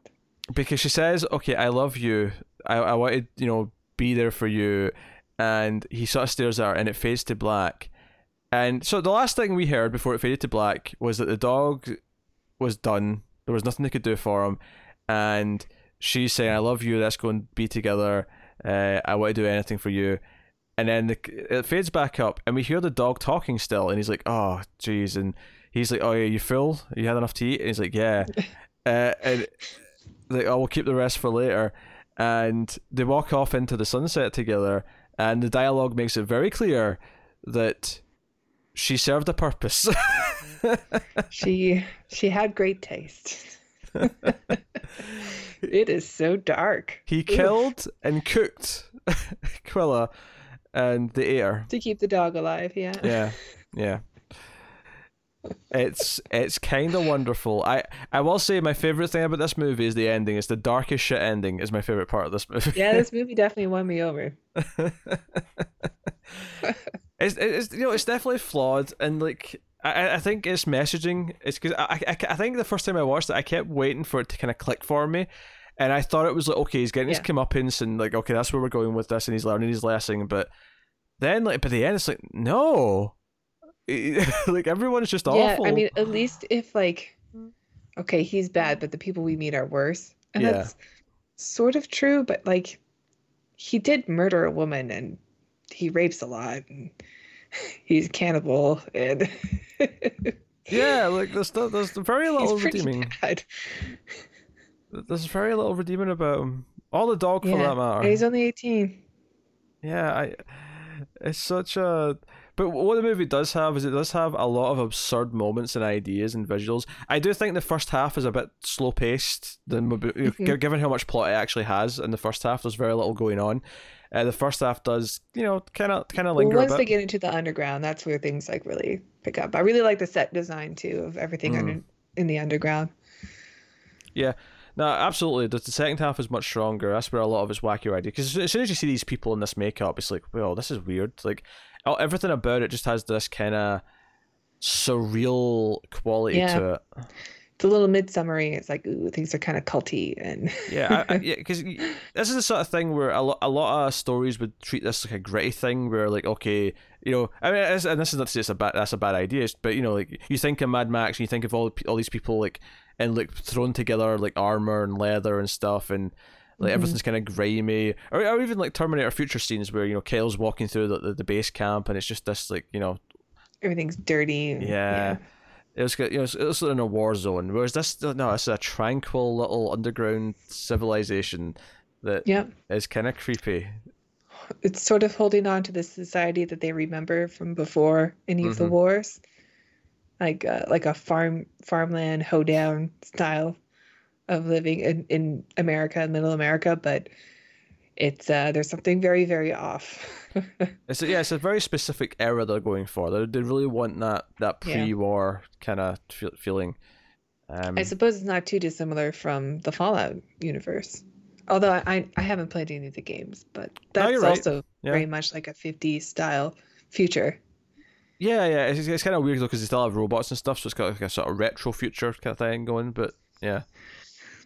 because she says, "Okay, I love you. I I wanted you know be there for you," and he sort of stares at her, and it fades to black. And so the last thing we heard before it faded to black was that the dog was done. There was nothing they could do for him, and she's saying, "I love you. Let's go and be together. Uh, I want to do anything for you." And then the, it fades back up, and we hear the dog talking still, and he's like, "Oh, jeez," and he's like, "Oh, yeah, you full? You had enough to eat?" And he's like, "Yeah," uh, and like, "Oh, we'll keep the rest for later." And they walk off into the sunset together, and the dialogue makes it very clear that she served a purpose. She she had great taste. It is so dark he killed and cooked Quilla, and the air to keep the dog alive. Yeah. Yeah, yeah. It's it's kind of wonderful. I I will say my favorite thing about this movie is the ending. It's the darkest shit ending. Is my favorite part of this movie. Yeah, this movie definitely won me over. it's, it's you know it's definitely flawed and like I, I think its messaging It's because I, I, I think the first time I watched it I kept waiting for it to kind of click for me and I thought it was like okay he's getting his comeuppance and like okay that's where we're going with this and he's learning his lesson but then like by the end it's like no like everyone's just Yeah, awful I mean, at least if like, okay, he's bad, but the people we meet are worse, and Yeah. that's sort of true. But like, he did murder a woman, and he rapes a lot, and he's cannibal, and yeah like there's there's very little he's redeeming bad. there's very little redeeming about him all the dog for that matter he's only eighteen. Yeah, I it's such a. But what the movie does have is it does have a lot of absurd moments and ideas and visuals. I do think the first half is a bit slow paced than mm-hmm. given how much plot it actually has in the first half. There's very little going on. Uh, the first half does, you know, kind of kind of linger. Well, once they get into the underground, that's where things like really pick up. I really like the set design too of everything mm. under in the underground. Yeah, no, absolutely. The, second half is much stronger. That's where a lot of its wacky idea. Because as soon as you see these people in this makeup, it's like, well, this is weird. Like, everything about it just has this kind of surreal quality yeah. to it. It's a little midsummery. It's like, ooh, things are kind of culty and yeah, I, I, yeah. Because this is the sort of thing where a lot, a lot of stories would treat this like a gritty thing, where like, okay, you know, I mean, and this is not to say it's a bad, that's a bad idea, but you know, like you think of Mad Max, and you think of all all these people like and like thrown together like armor and leather and stuff and like mm-hmm. everything's kind of grimy or, or even like terminator future scenes where you know Kyle's walking through the, the, the base camp and it's just this like you know everything's dirty yeah. yeah. It was, you know, it was in a war zone. Whereas this, no, it's a tranquil little underground civilization that yeah. is kind of creepy. It's sort of holding on to the society that they remember from before any of mm-hmm. the wars like uh, like a farm farmland hoedown style of living in, in America, Middle America, but it's uh, there's something very very off. it's a, yeah, it's a very specific era they're going for. They, they really want that that pre-war yeah. kind of feeling. Um, I suppose it's not too dissimilar from the Fallout universe. Although I I haven't played any of the games, but that's no, right. also yeah. very much like a 50s style future. Yeah, yeah, it's, it's kind of weird though because they still have robots and stuff, so it's got like a sort of retro future kind of thing going. But yeah,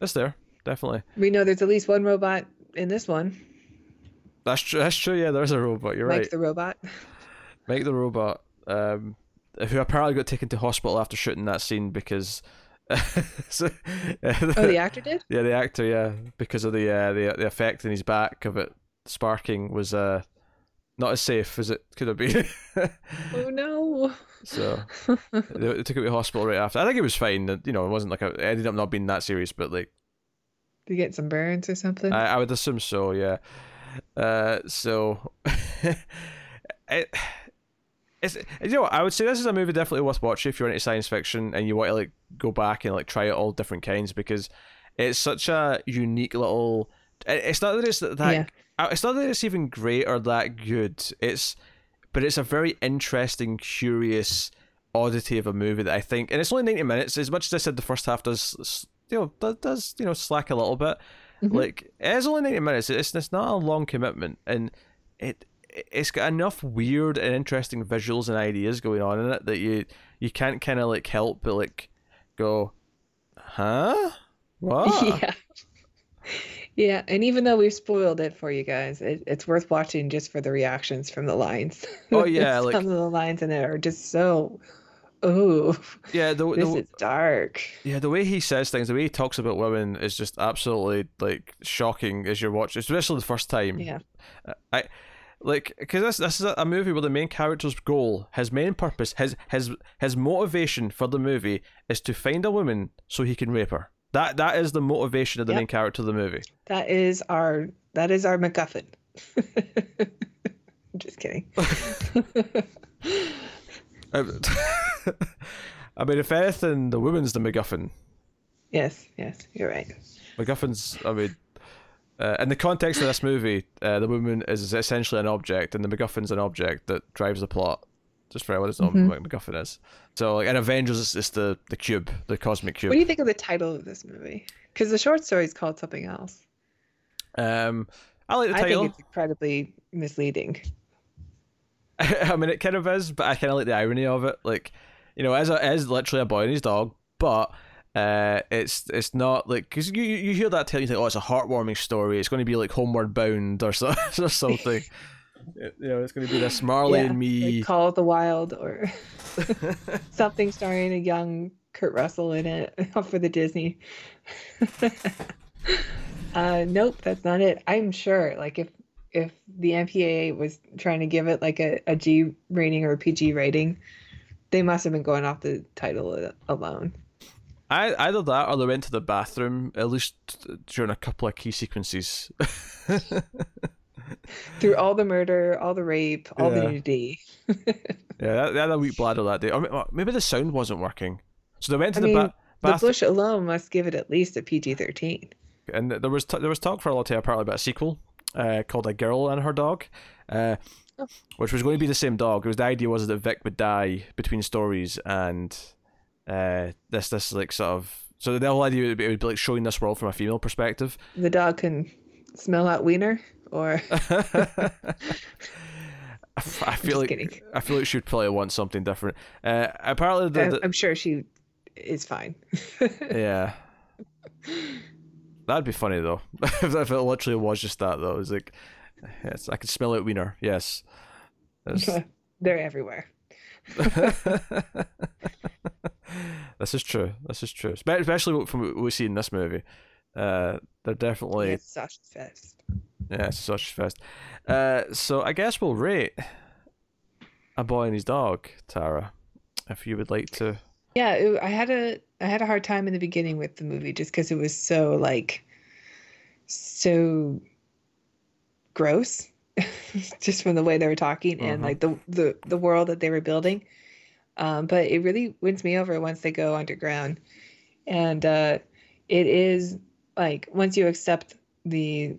it's there definitely. We know there's at least one robot in this one. That's true. That's true. Yeah, there's a robot. You're Mike right. the robot. Mike the robot, um, who apparently got taken to hospital after shooting that scene because. so, uh, oh, the actor did. Yeah, the actor. Yeah, because of the uh, the the effect in his back of it sparking was uh not as safe as it could have been. oh no! So they, they, took it to hospital right after. I think it was fine. You know, it wasn't like a, it ended up not being that serious, but like. Did you get some burns or something? I, I would assume so. Yeah. Uh, so. it, it's you know I would say this is a movie definitely worth watching if you're into science fiction and you want to like go back and like try out all different kinds because it's such a unique little. It's not that it's that yeah. It's not that it's even great or that good. It's, but it's a very interesting, curious oddity of a movie that I think, and it's only ninety minutes. As much as I said, the first half does, you know, does, does you know slack a little bit. Mm-hmm. Like it is only ninety minutes. It's it's not a long commitment, and it it's got enough weird and interesting visuals and ideas going on in it that you you can't kind of like help but like go, huh? What? Yeah. Yeah, and even though we've spoiled it for you guys, it, it's worth watching just for the reactions from the lines. Oh yeah, some like, of the lines in it are just so. Oh, yeah. The, this the, is dark. Yeah, the way he says things, the way he talks about women is just absolutely like shocking as you're watching, especially the first time. Yeah. I like because this this is a movie where the main character's goal, his main purpose, his his his motivation for the movie is to find a woman so he can rape her. That that is the motivation of the yep. main character of the movie. That is our that is our MacGuffin. I'm just kidding. Um, I mean, if anything, the woman's the MacGuffin. Yes, yes, you're right. MacGuffin's. I mean, uh, in the context of this movie, uh, the woman is essentially an object, and the MacGuffin's an object that drives the plot. Just for doesn't mm-hmm. what MacGuffin is. So, like, in Avengers, it's, it's the the cube, the cosmic cube. What do you think of the title of this movie? Because the short story is called something else. Um, I like the title. I think it's incredibly misleading. I mean, it kind of is, but I kind of like the irony of it. Like, you know, as a, as literally a boy and his dog, but uh, it's it's not like because you you hear that tale, you think, oh, it's a heartwarming story. It's going to be like Homeward Bound or so or something. you know, it's going to be this Marley yeah, and me. Like Call of the Wild or something starring a young Kurt Russell in it for the Disney. uh, nope, that's not it. I'm sure, like if if the MPAA was trying to give it like a, a G rating or a PG rating, they must have been going off the title alone. I, either that or they went to the bathroom at least during a couple of key sequences. Through all the murder, all the rape, all the nudity. Yeah, they had a weak bladder that day. Or maybe the sound wasn't working. So they went to I the mean, ba- the bath, bush alone must give it at least a PG 13. and there was t- there was talk for a lot of apparently about a sequel uh, called A Girl and Her Dog, uh. Which was going to be the same dog. It was the idea was that Vic would die between stories, and uh, this this like sort of so the whole idea would be, it would be like showing this world from a female perspective. The dog can smell out wiener, or I feel like kidding. I feel like she'd probably want something different. Uh, apparently, the, the, I'm sure she is fine. Yeah. That'd be funny though. if if it literally was just that though. It's like yes, I can smell it wiener. Yes. They're everywhere. this is true. This is true. Spe- Especially from what we see in this movie. Uh, they're definitely It's sausage fest. yeah, it's a sausage fest. Uh, so I guess we'll rate a boy and his dog, Tara. If you would like to. Yeah, it, I had a I had a hard time in the beginning with the movie just because it was so like so gross, just from the way they were talking and Mhm. like the the the world that they were building. Um, but it really wins me over once they go underground, and uh, it is like once you accept the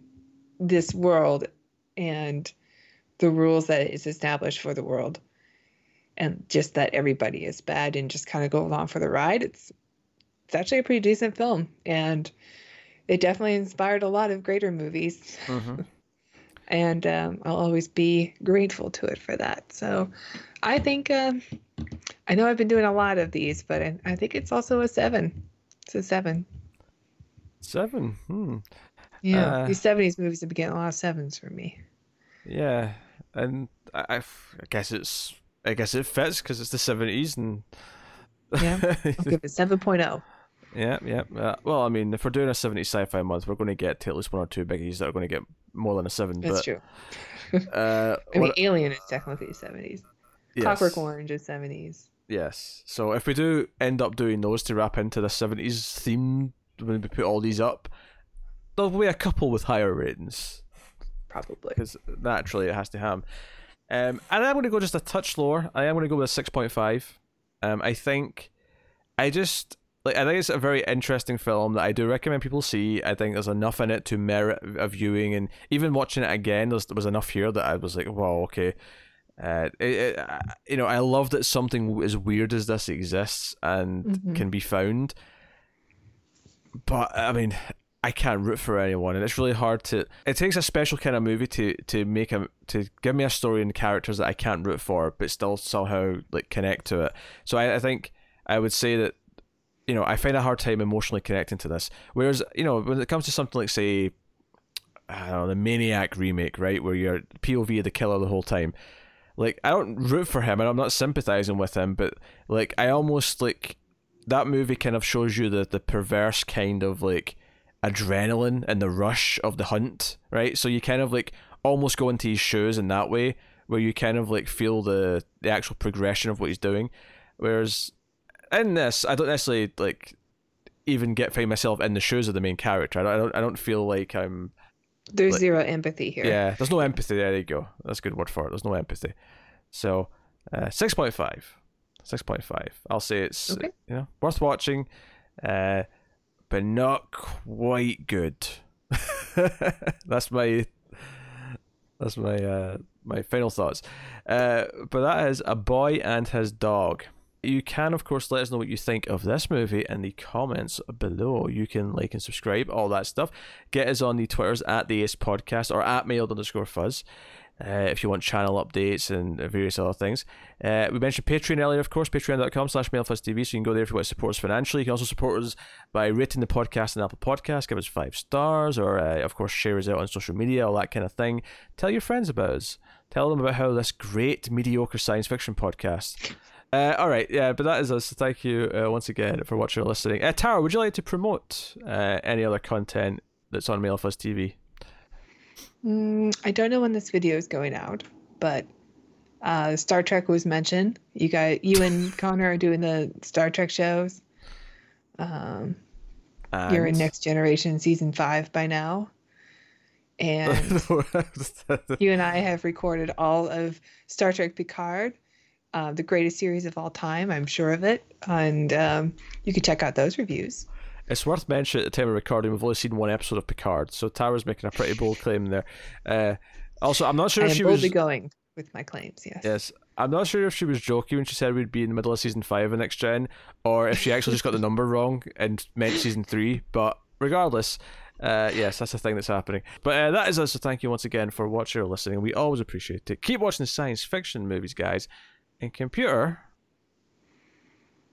this world and the rules that is established for the world and just that everybody is bad and just kind of go along for the ride it's it's actually a pretty decent film and it definitely inspired a lot of greater movies Mhm. and um, i'll always be grateful to it for that. So i think um, i know i've been doing a lot of these but I, I think it's also a seven. It's a seven. Seven. Hmm. yeah. Uh, these 70s movies have been getting a lot of sevens for me. Yeah, and I guess it's I guess it fits because it's the seventies and Yeah, i'll give it 7.0 yeah, yeah. Uh, well, I mean, if we're doing a seventies sci-fi month, we're going to get to at least one or two biggies that are going to get more than a seven. that's but true uh, i mean alien is technically 70s yes, clockwork orange is 70s Yes. So if we do end up doing those to wrap into the seventies theme when we put all these up, there'll be a couple with higher ratings. probably because naturally it has to have. Um, and I'm going to go just a touch lower. I am going to go with a six point five. Um, I think, I just like. I think it's a very interesting film that I do recommend people see. I think there's enough in it to merit a viewing, and even watching it again, there's, there was enough here that I was like, wow, okay. Uh, it, it, uh, you know, I love that something as weird as this exists and Mhm. can be found. But I mean, I can't root for anyone, and it's really hard to. It takes a special kind of movie to to make a to give me a story and characters that I can't root for, but still somehow like connect to it. So I, I think I would say that you know I find a hard time emotionally connecting to this. Whereas you know when it comes to something like say, I don't know, the Maniac remake, right, where you're POV of the killer the whole time. Like I don't root for him, and I'm not sympathizing with him, but like I almost like that movie kind of shows you the the perverse kind of like adrenaline and the rush of the hunt, right? So you kind of like almost go into his shoes in that way, where you kind of like feel the the actual progression of what he's doing. Whereas in this, I don't necessarily like even get find myself in the shoes of the main character. I don't I don't, I don't feel like I'm There's Like- zero empathy here. yeah. There's no empathy. There you go. That's a good word for it. There's no empathy. So uh, six point five. Six point five. I'll say it's Okay. you know worth watching, uh, but not quite good. that's my that's my uh, my final thoughts. Uh, but that is a boy and his dog. You can, of course, let us know what you think of this movie in the comments below. You can like and subscribe, all that stuff. Get us on the Twitters at the Ace Podcast or at Mild underscore fuzz. Uh, if you want channel updates and various other things. Uh, we mentioned Patreon earlier, of course, patreon.com slash mildfuzztv, so you can go there if you want to support us financially. You can also support us by rating the podcast on Apple Podcasts, give us five stars, or, uh, of course, share us out on social media, all that kind of thing. Tell your friends about us. Tell them about how this great, mediocre science fiction podcast. Uh, all right, yeah, but that is us. Thank you uh, once again for watching or listening. Uh, Tara, would you like to promote uh, any other content that's on Mild Fuzz TV? Mm, I don't know when this video is going out, but uh, Star Trek was mentioned. You guys, you and Connor are doing the Star Trek shows. Um, you're in Next Generation season five by now, And you and I have recorded all of Star Trek Picard, uh, the greatest series of all time. I'm sure of it. And um, you can check out those reviews. It's worth mentioning at the time of recording, we've only seen one episode of Picard, so Tara's making a pretty bold claim there. Uh, also, I'm not sure I if she was. going with my claims. Yes. Yes, I'm not sure if she was joking when she said we'd be in the middle of season five of next gen, or if she actually just got the number wrong and meant season three. But regardless, uh, yes, that's the thing that's happening. But uh, that is us. So thank you once again for watching or listening. We always appreciate it. Keep watching the science fiction movies, guys. And computer,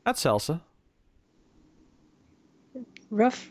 that's Salsa. Rough